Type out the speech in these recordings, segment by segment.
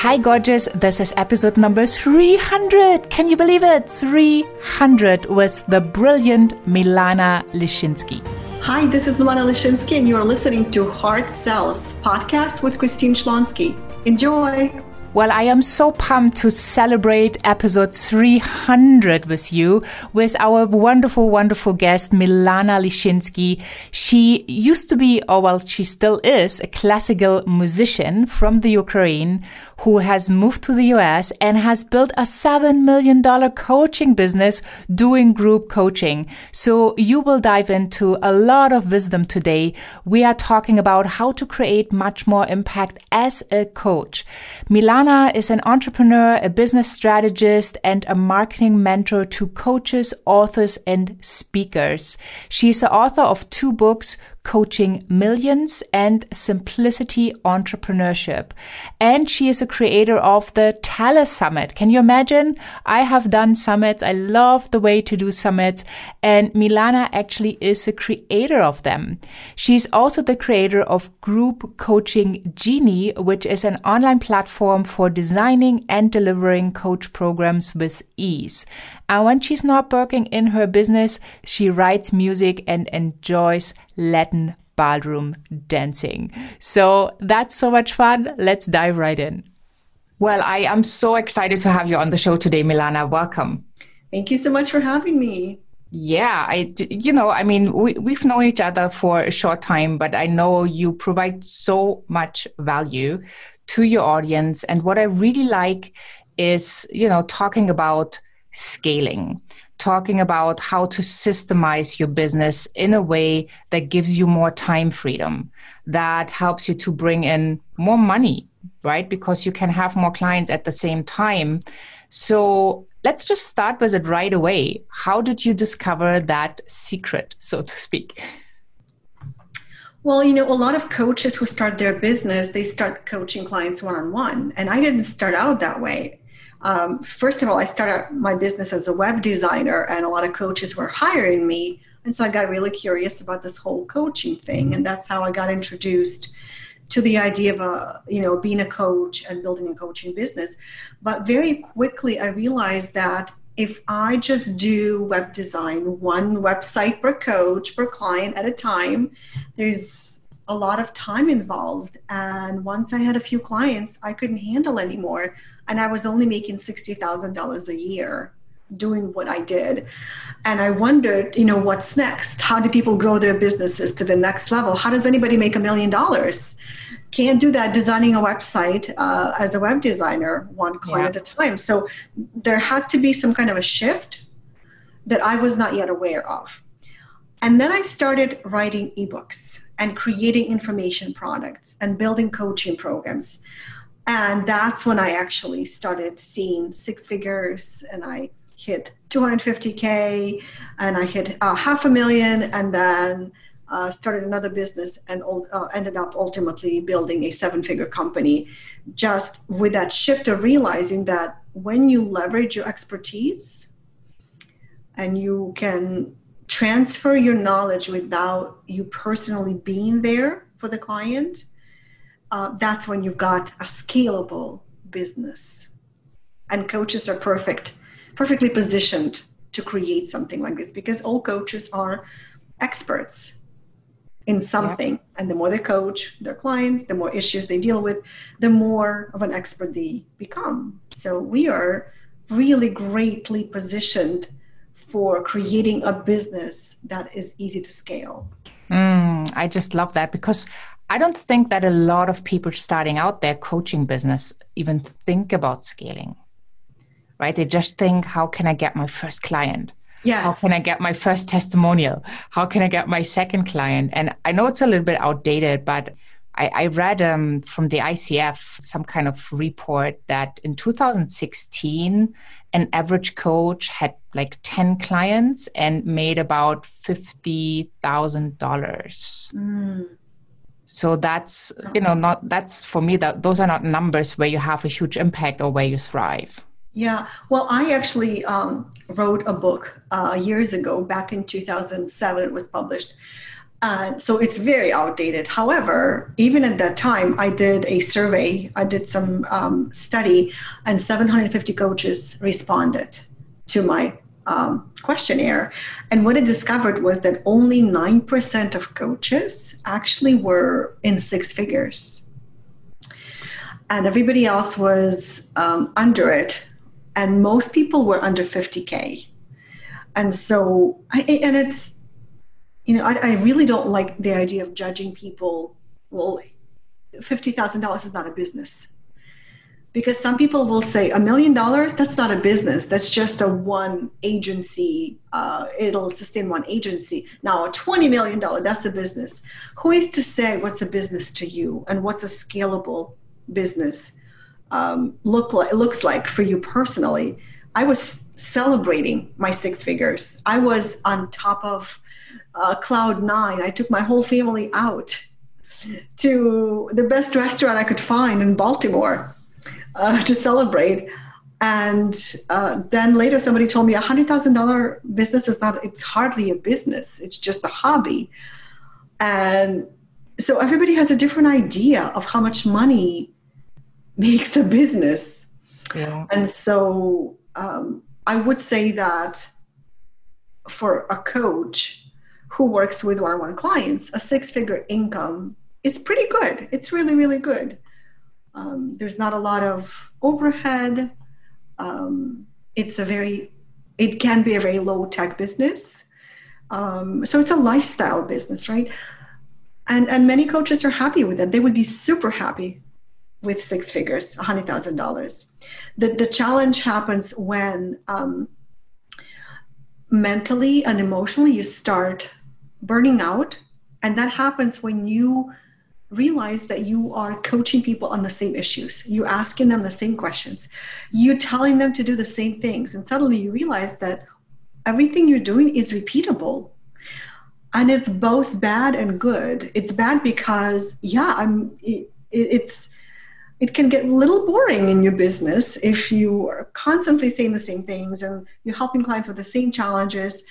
Hi, gorgeous. This is episode number 300. Can you believe it? 300 with the brilliant Milana Leshinsky. Hi, this is Milana Leshinsky, and you are listening to Heart Sells podcast with Christine Schlonski. Enjoy. Well, I am so pumped to celebrate episode 300 with you with our wonderful, wonderful guest, Milana Leshinsky. She used to be, or well, she still is, a classical musician from the Ukraine who has moved to the US and has built a $7 million coaching business doing group coaching. So you will dive into a lot of wisdom today. We are talking about how to create much more impact as a coach. Milana Anna is an entrepreneur, a business strategist, and a marketing mentor to coaches, authors, and speakers. She is the author of two books, Coaching Millions and Simplicity Entrepreneurship. And she is a creator of the Tele Summit. Can you imagine? I have done summits. I love the way to do summits. And Milana actually is a creator of them. She's also the creator of Group Coaching Genie, which is an online platform for designing and delivering coach programs with ease. And when she's not working in her business, she writes music and enjoys Latin ballroom dancing. So that's so much fun. Let's dive right in. Well, I am so excited to have you on the show today, Milana. Welcome. Thank you so much for having me. Yeah, I, you know, I mean, we, we've known each other for a short time, but I know you provide so much value to your audience. And what I really like is, you know, talking about scaling, talking about how to systemize your business in a way that gives you more time freedom, that helps you to bring in more money, right? Because you can have more clients at the same time. So let's just start with it right away. How did you discover that secret, so to speak? Well, you know, a lot of coaches who start their business, they start coaching clients one on one. And I didn't start out that way um, first of all, I started my business as a web designer, and a lot of coaches were hiring me. And so I got really curious about this whole coaching thing, and that's how I got introduced to the idea of a, you know being a coach and building a coaching business. But very quickly, I realized that if I just do web design, one website per coach per client at a time, there's a lot of time involved. And once I had a few clients, I couldn't handle anymore and I was only making $60,000 a year doing what I did. And I wondered, you know, what's next? How do people grow their businesses to the next level? How does anybody make a million dollars? Can't do that designing a website uh, as a web designer, one client yeah. at a time. So there had to be some kind of a shift that I was not yet aware of. And then I started writing ebooks and creating information products and building coaching programs. And that's when i actually started seeing six figures and i hit 250k and i hit uh, half a million and then uh, started another business and uh, ended up ultimately building a seven figure company. Just with that shift of realizing that when you leverage your expertise and you can transfer your knowledge without you personally being there for the client uh, that's when you've got a scalable business. And coaches are perfect, perfectly positioned to create something like this because all coaches are experts in something. And the more they coach their clients, the more issues they deal with, the more of an expert they become. So we are really greatly positioned for creating a business that is easy to scale. Mm, I just love that because I don't think that a lot of people starting out their coaching business even think about scaling, right? They just think, how can I get my first client? Yes. How can I get my first testimonial? How can I get my second client? And I know it's a little bit outdated, but I, I read um, from the ICF some kind of report that in 2016, an average coach had like 10 clients and made about $50,000. Mm. So that's you know not that's for me that those are not numbers where you have a huge impact or where you thrive. Yeah. Well i actually um, wrote a book uh, years ago back in 2007 it was published Uh, so it's very outdated. However, even at that time, I did a survey, I did some um, study, and 750 coaches responded to my um, questionnaire. And what I discovered was that only 9% of coaches actually were in six figures. And everybody else was um, under it. And most people were under 50K. And so, and it's, you know, I, I really don't like the idea of judging people. Well, $50,000 is not a business. Because some people will say a million dollars? That's not a business. That's just a one agency uh, it'll sustain one agency. Now a 20 million dollar that's a business. Who is to say what's a business to you and what's a scalable business um, look like looks like for you personally? I was celebrating my six figures. I was on top of uh, cloud nine i took my whole family out to the best restaurant i could find in baltimore uh, to celebrate. And uh, then later, somebody told me a hundred thousand dollar business is not. It's hardly a business. It's just a hobby. And so everybody has a different idea of how much money makes a business. Yeah. And so um, I would say that for a coach who works with one-on-one clients, a six-figure income is pretty good. It's really, really good. Um, there's not a lot of overhead. Um, it's a very, it can be a very low tech business. Um, so it's a lifestyle business, right? And and many coaches are happy with it. They would be super happy with six figures, hundred thousand dollars. The the challenge happens when um, mentally and emotionally you start burning out, and that happens when you realize that you are coaching people on the same issues. You're asking them the same questions. You're telling them to do the same things. And suddenly you realize that everything you're doing is repeatable. And it's both bad and good. It's bad because, yeah, I'm it, it's it can get a little boring in your business if you are constantly saying the same things and you're helping clients with the same challenges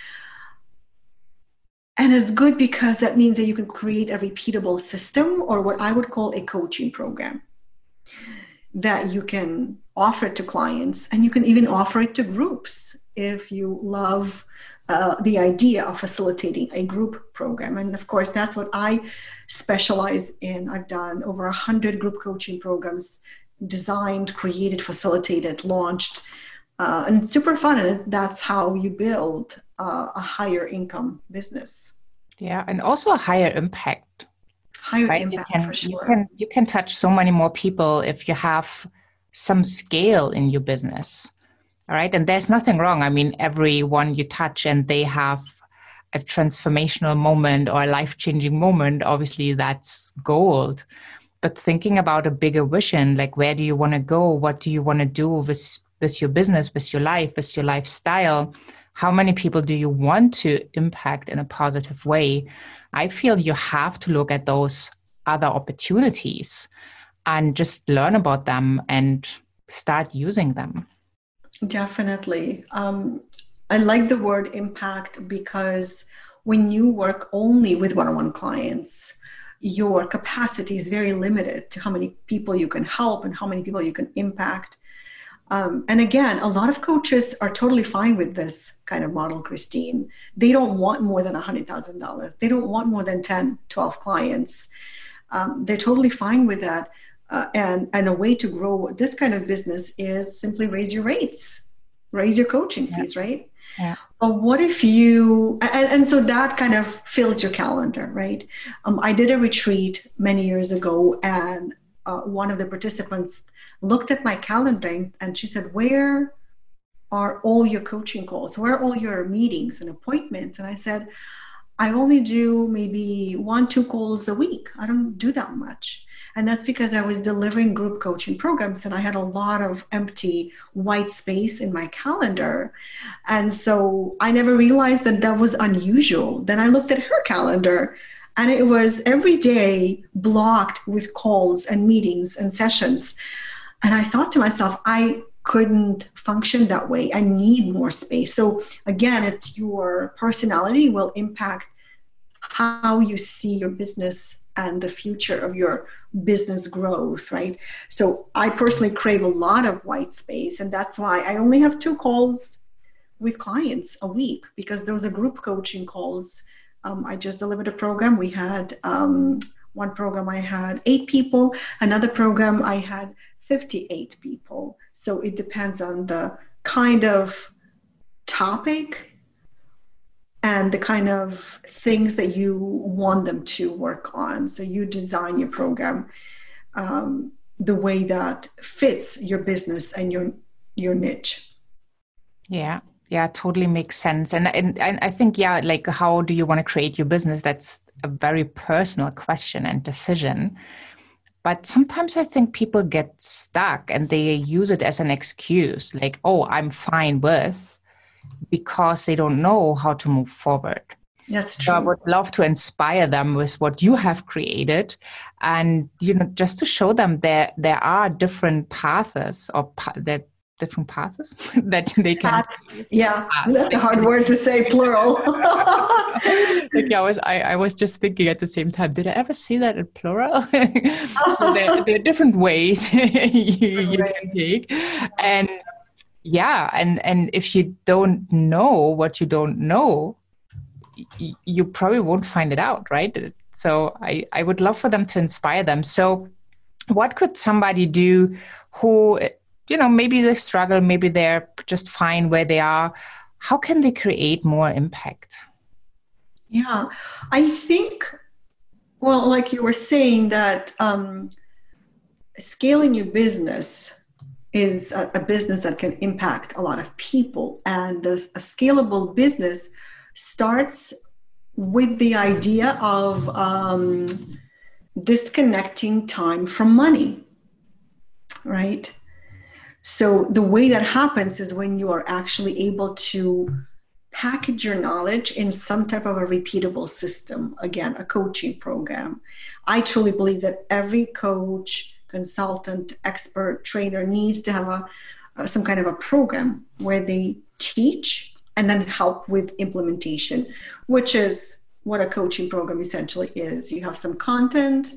and it's good because that means that you can create a repeatable system or what I would call a coaching program that you can offer to clients and you can even offer it to groups if you love uh, the idea of facilitating a group program. And of course, that's what I specialize in. I've done over 100 group coaching programs designed, created, facilitated, launched. Uh, and it's super fun. And that's how you build uh, a higher income business. Yeah, and also a higher impact. Higher right? impact you can, for sure. You can, you can touch so many more people if you have some scale in your business. All right. And there's nothing wrong. I mean, everyone you touch and they have a transformational moment or a life changing moment, obviously that's gold. But thinking about a bigger vision, like where do you want to go? What do you want to do with, with your business, with your life, with your lifestyle? How many people do you want to impact in a positive way? I feel you have to look at those other opportunities and just learn about them and start using them. Definitely. Um, i like the word impact because when you work only with one-on-one clients your capacity is very limited to how many people you can help and how many people you can impact um, and again, a lot of coaches are totally fine with this kind of model, Christine. They don't want more than $100,000. They don't want more than 10, 12 clients. Um, they're totally fine with that. Uh, and, and a way to grow this kind of business is simply raise your rates, raise your coaching fees, right? Yeah. But what if you, and, and, so that kind of fills your calendar, right? Um, I did a retreat many years ago, and uh, one of the participants looked at my calendar and she said, Where are all your coaching calls? Where are all your meetings and appointments? And I said, I only do maybe one, two calls a week. I don't do that much. And that's because I was delivering group coaching programs and I had a lot of empty white space in my calendar. And so I never realized that that was unusual. Then I looked at her calendar and it was every day blocked with calls and meetings and sessions. And I thought to myself, I couldn't function that way. I need more space. So again, it's your personality will impact how you see your business and the future of your business growth, right? So I personally crave a lot of white space, and that's why I only have two calls with clients a week because those are group coaching calls. Um, I just delivered a program. We had um, one program I had eight people, another program I had 58 people. So it depends on the kind of topic and the kind of things that you want them to work on. So you design your program um, the way that fits your business and your your niche. Yeah, yeah, totally makes sense. And and, and I think yeah, like how do you want to create your business? That's a very personal question and decision. But sometimes I think people get stuck and they use it as an excuse, like, oh, I'm fine with because they don't know how to move forward. That's true. So I would love to inspire them with what you have created, and you know, just to show them there there are different paths or pa- that different paths that they can. Paths. Yeah, paths. that's a hard word to say, plural. like I was, I, I was just thinking at the same time. Did I ever see that in plural? so there, there, are different ways you, you right. can take, and yeah and and if you don't know what you don't know y- you probably won't find it out right so i i would love for them to inspire them so what could somebody do who you know maybe they struggle maybe they're just fine where they are how can they create more impact yeah i think well like you were saying that um, scaling your business is a, a, business that can impact a lot of people. And a scalable business starts with the idea of um, disconnecting time from money, right? So the way that happens is when you are actually able to package your knowledge in some type of a repeatable system again a coaching program i truly believe that every coach consultant, expert, trainer needs to have a, uh, some kind of a program where they teach and then help with implementation, which is what a coaching program essentially is. You have some content,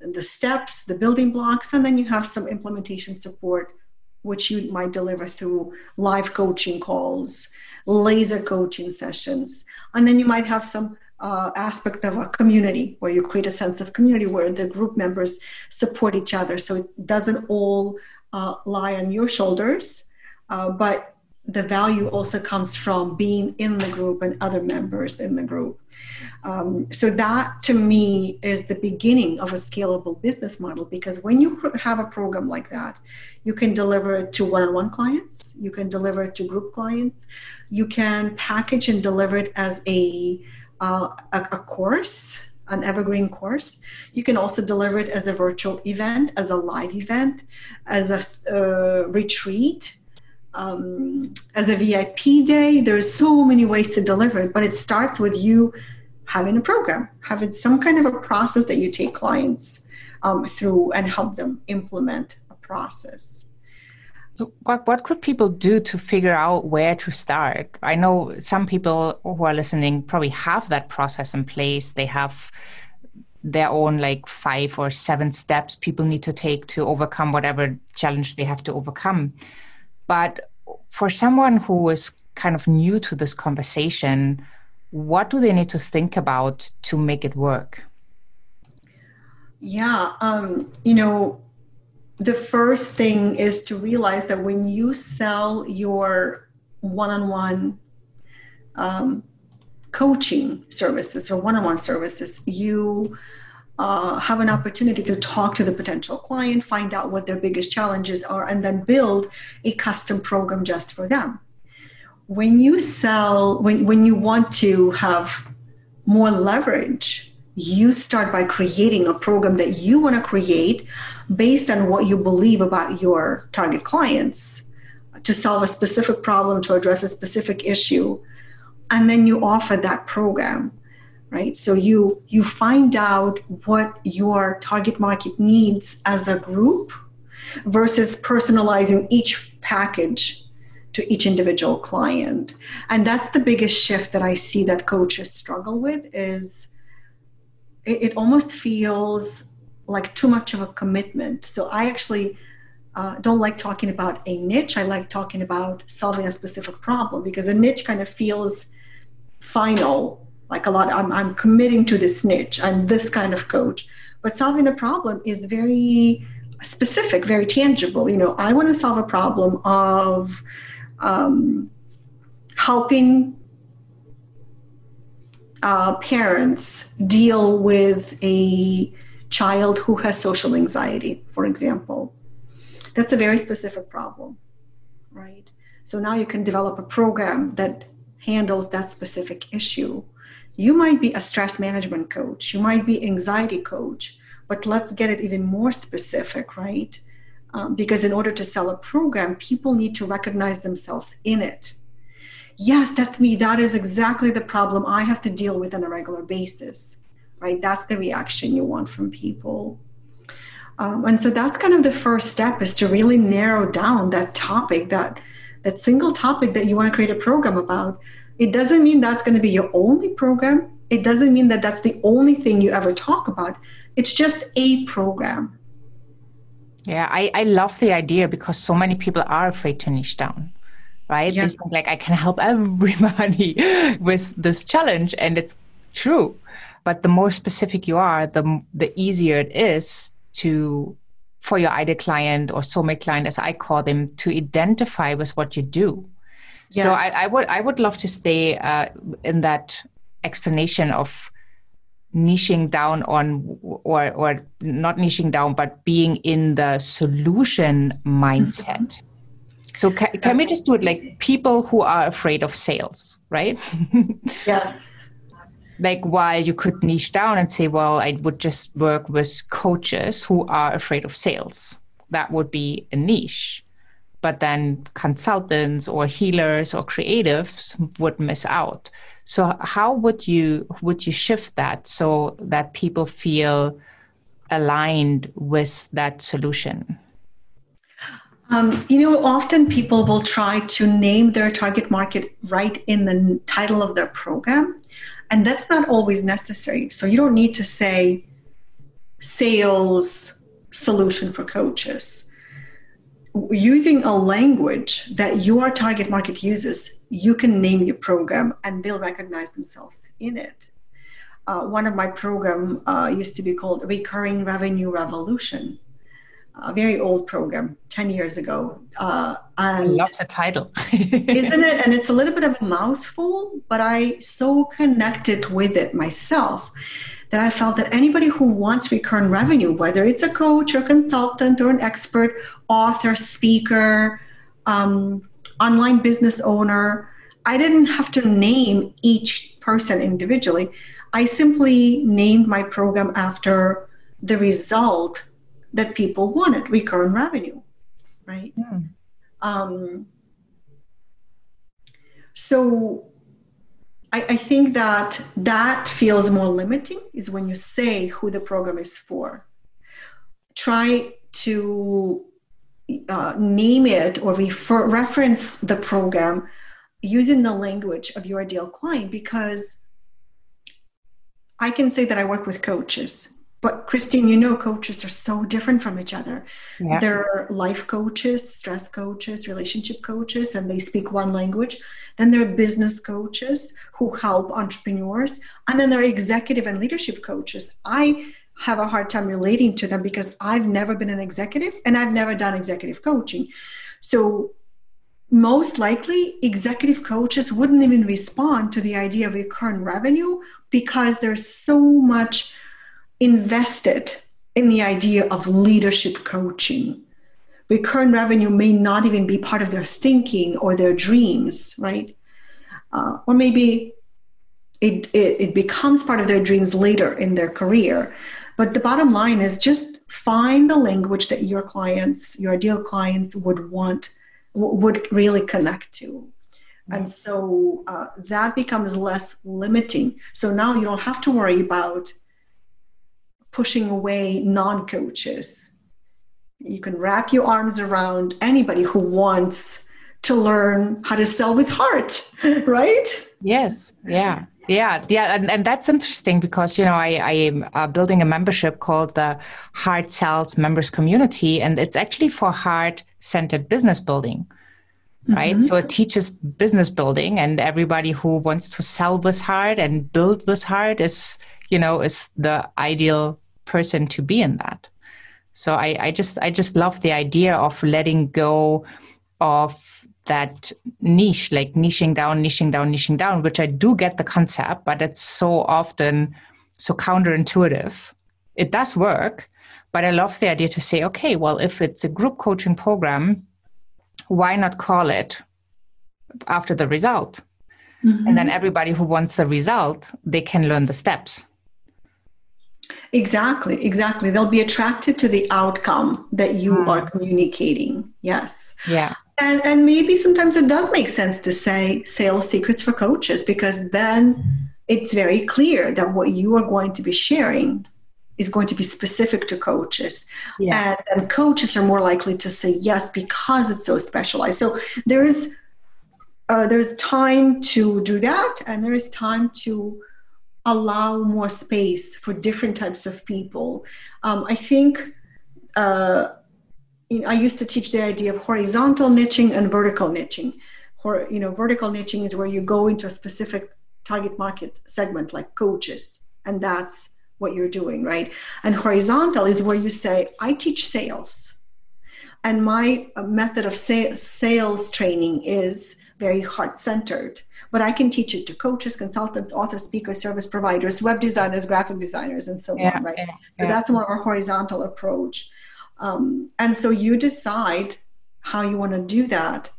the steps, the building blocks, and then you have some implementation support, which you might deliver through live coaching calls, laser coaching sessions, and then you might have some uh, aspect of a community where you create a sense of community where the group members support each other. So it doesn't all uh, lie on your shoulders uh, but the value also comes from being in the group and other members in the group um, so that to me is the beginning of a scalable business model because when you have a program like that you can deliver it to one-on-one clients you can deliver it to group clients you can package and deliver it as a uh, a, a course an evergreen course. You can also deliver it as a virtual event, as a live event, as a uh, retreat, um, as a VIP day. There's so many ways to deliver it, but it starts with you having a program, having some kind of a process that you take clients um, through and help them implement a process. So what, what could people do to figure out where to start? I know some people who are listening probably have that process in place. They have their own like five or seven steps people need to take to overcome whatever challenge they have to overcome. But for someone who is kind of new to this conversation, what do they need to think about to make it work? Yeah, um, you know, the first thing is to realize that when you sell your one-on-one um, coaching services or one-on-one services you uh, have an opportunity to talk to the potential client find out what their biggest challenges are and then build a custom program just for them when you sell when, when you want to have more leverage you start by creating a program that you want to create based on what you believe about your target clients to solve a specific problem, to address a specific issue. And then you offer that program right so you you find out what your target market needs as a group versus personalizing each package to each individual client and that's the biggest shift that i see that coaches struggle with is it, it almost feels like too much of a commitment. So I actually uh, don't like talking about a niche. I like talking about solving a specific problem because a niche kind of feels final, like a lot. I'm, I'm committing to this niche. I'm this kind of coach. But solving a problem is very specific, very tangible. You know, I want to solve a problem of um, helping uh, parents deal with a child who has social anxiety, for example. That's a very specific problem, right? So now you can develop a program that handles that specific issue. You might be a stress management coach, you might be anxiety coach, but let's get it even more specific, right? Um, because in order to sell a program, people need to recognize themselves in it. Yes, that's me. That is exactly the problem I have to deal with on a regular basis, right? That's the reaction you want from people. Um, and so that's kind of the first step is to really narrow down that topic, that that single topic that you want to create a program about. It doesn't mean that's going to be your only program. It doesn't mean that that's the only thing you ever talk about. It's just a program. Yeah, I, I love the idea because so many people are afraid to niche down, right? Yes. They think like I can help everybody with this challenge, and it's true. But the more specific you are, the the easier it is to for your ideal client or soulmate client, as I call them, to identify with what you do. Yes. So I, I, would I would love to stay uh, in that explanation of niching down on or or not niching down but being in the solution mindset. So ca- can we just do it like people who are afraid of sales right? Yes. Like while you could niche down and say well i would just work with coaches who are afraid of sales. That would be a niche but then consultants or healers or creatives would miss out so how would you would you shift that so that people feel aligned with that solution? Um, you know, often people will try to name their target market right in the title of their program, and that's not always necessary. So you don't need to say sales solution for coaches using a language that your target market uses, you can name your program and they'll recognize themselves in it. Uh, one of my program uh, used to be called Recurring Revenue Revolution, a very old program, 10 years ago. Uh, and Loves a title. isn't it? And it's a little bit of a mouthful, but I so connected with it myself that I felt that anybody who wants recurrent revenue, whether it's a coach or consultant or an expert, author, speaker, um, online business owner, I didn't have to name each person individually. I simply named my program after the result that people wanted recurrent revenue, right? Mm. Um, so I, I think that that feels more limiting is when you say who the program is for. Try to uh, name it or refer reference the program using the language of your ideal client because I can say that I work with coaches but Christine, you know, coaches are so different from each other. Yeah. They're life coaches, stress coaches, relationship coaches, and they speak one language. Then there are business coaches who help entrepreneurs, and then there are executive and leadership coaches. I have a hard time relating to them because I've never been an executive and I've never done executive coaching. So most likely executive coaches wouldn't even respond to the idea of recurrent revenue because there's so much invested in the idea of leadership coaching. Recurrent revenue may not even be part of their thinking or their dreams, right? Uh, or maybe it, it, it becomes part of their dreams later in their career. But the bottom line is just find the language that your clients, your ideal clients would want, would really connect to. And so uh, that becomes less limiting. So now you don't have to worry about pushing away non coaches. You can wrap your arms around anybody who wants to learn how to sell with heart, right? Yes, yeah. Yeah, yeah, and, and that's interesting because you know I I am uh, building a membership called the Heart Sells Members Community, and it's actually for heart centered business building, right? Mm-hmm. So it teaches business building, and everybody who wants to sell with heart and build with heart is you know is the ideal person to be in that. So I I just I just love the idea of letting go of that niche, like niching down, niching down, niching down, which I do get the concept, but it's so often so counterintuitive. It does work, but I love the idea to say, okay, well, if it's a group coaching program, why not call it after the result? Mm-hmm. And then everybody who wants the result, they can learn the steps. Exactly, exactly. They'll be attracted to the outcome that you mm. are communicating. Yes. Yeah. And and maybe sometimes it does make sense to say sales secrets for coaches because then it's very clear that what you are going to be sharing is going to be specific to coaches. Yeah. And, and coaches are more likely to say yes because it's so specialized. So there is uh, there's time to do that and there is time to allow more space for different types of people. Um, I think uh, you know, I used to teach the idea of horizontal niching and vertical niching. You know, vertical niching is where you go into a specific target market segment like coaches, and that's what you're doing, right? And horizontal is where you say, I teach sales. And my uh, method of sales training is very heart centered, but I can teach it to coaches, consultants, authors, speakers, service providers, web designers, graphic designers, and so yeah, on, right? Yeah, so yeah. that's more of a horizontal approach. Um, and so you decide how you want to do that.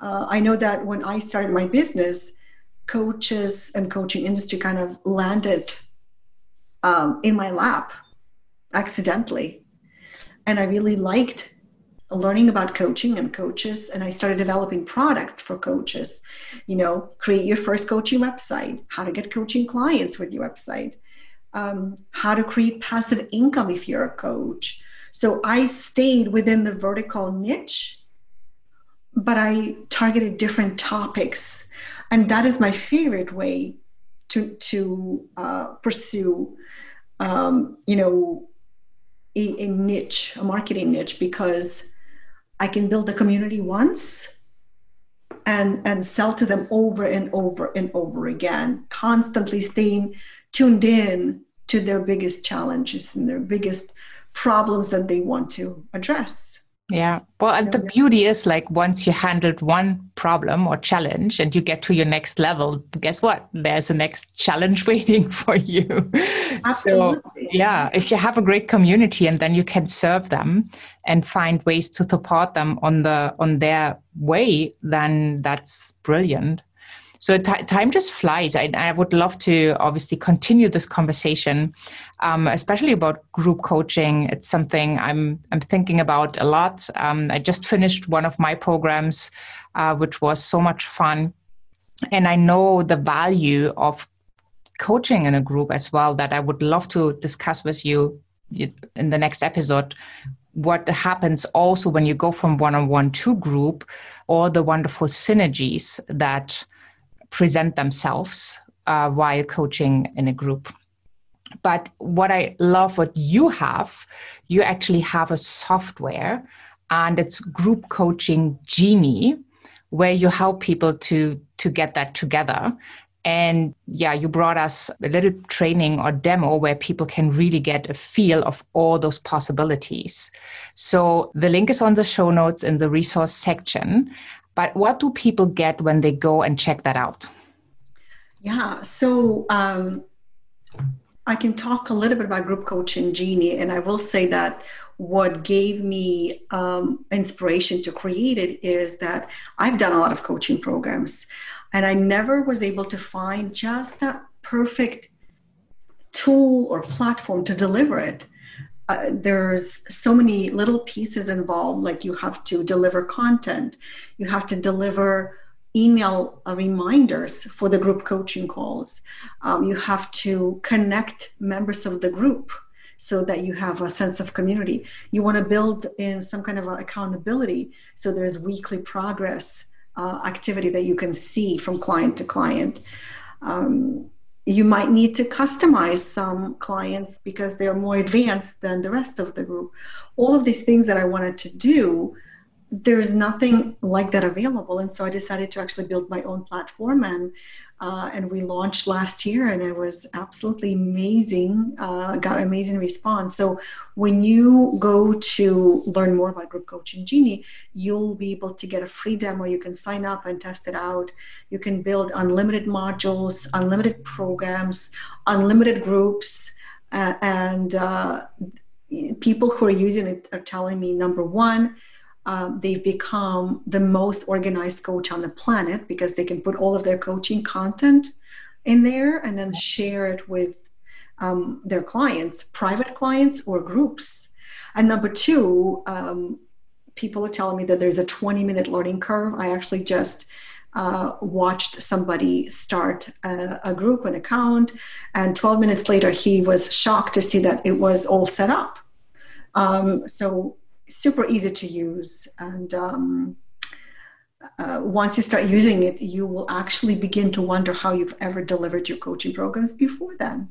Uh, I know that when I started my business, coaches and coaching industry kind of landed um, in my lap accidentally. And I really liked learning about coaching and coaches and i started developing products for coaches you know create your first coaching website how to get coaching clients with your website um, how to create passive income if you're a coach so I stayed within the vertical niche, but I targeted different topics. And that is my favorite way to, to uh, pursue, um, you know, a, a niche, a marketing niche, because I can build a community once and and sell to them over and over and over again constantly staying tuned in to their biggest challenges and their biggest problems that they want to address. Yeah. Well, and the beauty is like once you handled one problem or challenge and you get to your next level, guess what? There's a next challenge waiting for you. Absolutely. So, yeah, if you have a great community and then you can serve them and find ways to support them on the on their way, then that's brilliant. So t- time just flies. I, I, would love to obviously continue this conversation, um, especially about group coaching. It's something I'm I'm thinking about a lot. Um, I just finished one of my programs, uh, which was so much fun, and I know the value of coaching in a group as well. That I would love to discuss with you in the next episode what happens also when you go from one-on-one to group or the wonderful synergies that present themselves uh, while coaching in a group. But what I love what you have, you actually have a software and it's group coaching genie where you help people to to get that together. And yeah you brought us a little training or demo where people can really get a feel of all those possibilities. So the link is on the show notes in the resource section but what do people get when they go and check that out? Yeah, so um, I can talk a little bit about group coaching Genie, and I will say that what gave me um, inspiration to create it is that I've done a lot of coaching programs, and I never was able to find just that perfect tool or platform to deliver it uh, there's so many little pieces involved like you have to deliver content. You have to deliver email reminders for the group coaching calls. Um, you have to connect members of the group so that you have a sense of community. You want to build in some kind of accountability so there's weekly progress uh, activity that you can see from client to client. Um, you might need to customize some clients because they're more advanced than the rest of the group. All of these things that I wanted to do, there's nothing like that available. And so I decided to actually build my own platform and uh, and we launched last year and it was absolutely amazing uh, got amazing response. So when you go to learn more about group coaching genie you'll be able to get a free demo. You can sign up and test it out. You can build unlimited modules unlimited programs unlimited groups uh, and uh, people who are using it are telling me number one um, they've become the most organized coach on the planet because they can put all of their coaching content in there and then share it with um, their clients, private clients or groups. And number two, um, people are telling me that there's a 20 minute learning curve. I actually just uh, watched somebody start a, a, group, an account, and 12 minutes later, he was shocked to see that it was all set up. Um, so super easy to use. And um, uh, once you start using it you will actually begin to wonder how you've ever delivered your coaching programs before then.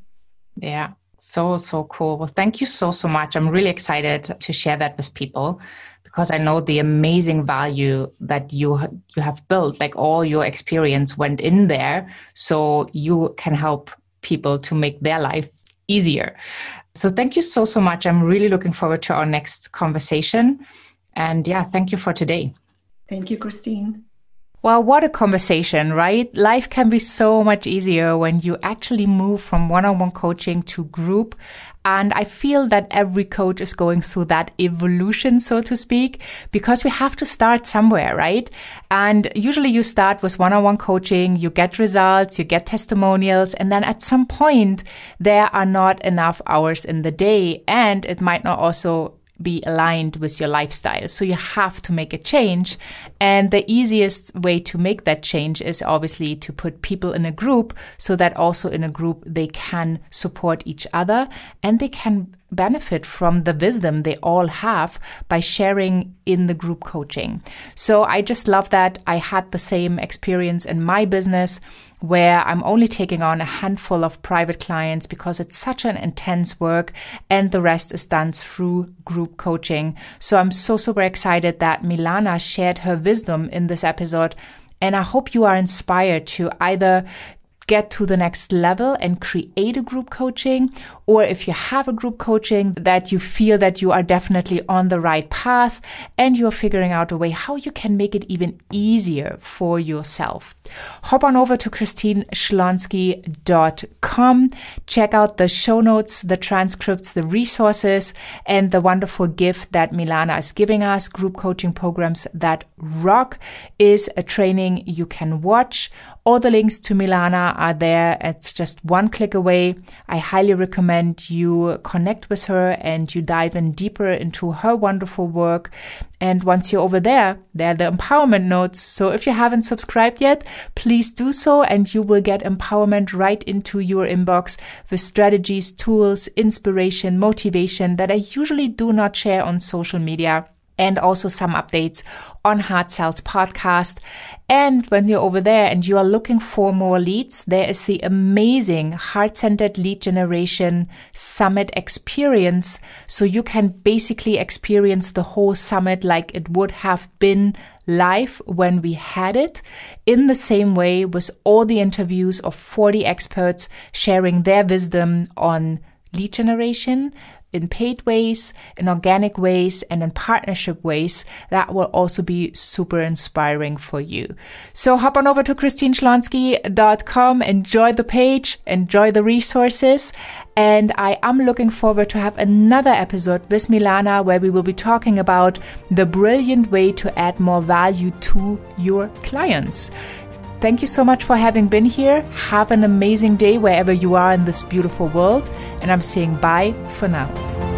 Yeah. So so cool. Well thank you so so much. I'm really excited to share that with people because i know the amazing value that you you have built like all your experience went in there. So you can help people to make their life easier so thank you so, so much. I'm really looking forward to our next conversation. And yeah, thank you for today. Thank you, Christine. Well, what a conversation, right? Life can be so much easier when you actually move from one on one coaching to group. And I feel that every coach is going through that evolution, so to speak, because we have to start somewhere, right? And usually you start with one on one coaching, you get results, you get testimonials, and then at some point there are not enough hours in the day and it might not also be aligned with your lifestyle. So you have to make a change. And the easiest way to make that change is obviously to put people in a group so that also in a group they can support each other and they can benefit from the wisdom they all have by sharing in the group coaching. So I just love that I had the same experience in my business where I'm only taking on a handful of private clients because it's such an intense work and the rest is done through group coaching. So I'm so super excited that Milana shared her wisdom in this episode. And I hope you are inspired to either get to the next level and create a group coaching or if you have a group coaching that you feel that you are definitely on the right path and you're figuring out a way how you can make it even easier for yourself. Hop on over to christineschlonski.com. Check out the show notes, the transcripts, the resources, and the wonderful gift that Milana is giving us. Group coaching programs that rock is a training you can watch. All the links to Milana are there. It's just one click away. I highly recommend you connect with her and you dive in deeper into her wonderful work. And once you're over there, there are the empowerment notes. So if you haven't subscribed yet, please do so and you will get empowerment right into your inbox with strategies, tools, inspiration, motivation that I usually do not share on social media and also some updates on Heart Sells podcast. And when you're over there and you are looking for more leads, there is the amazing heart centered lead generation summit experience. So you can basically experience the whole summit like it would have been live when we had it in the same way with all the interviews of 40 experts sharing their wisdom on lead generation, in paid ways, in organic ways, and in partnership ways, that will also be super inspiring for you. So hop on over to christineschlonski.com, enjoy the page, enjoy the resources, and I am looking forward to have another episode with Milana where we will be talking about the brilliant way to add more value to your clients. Thank you so much for having been here. Have an amazing day wherever you are in this beautiful world. And I'm saying bye for now.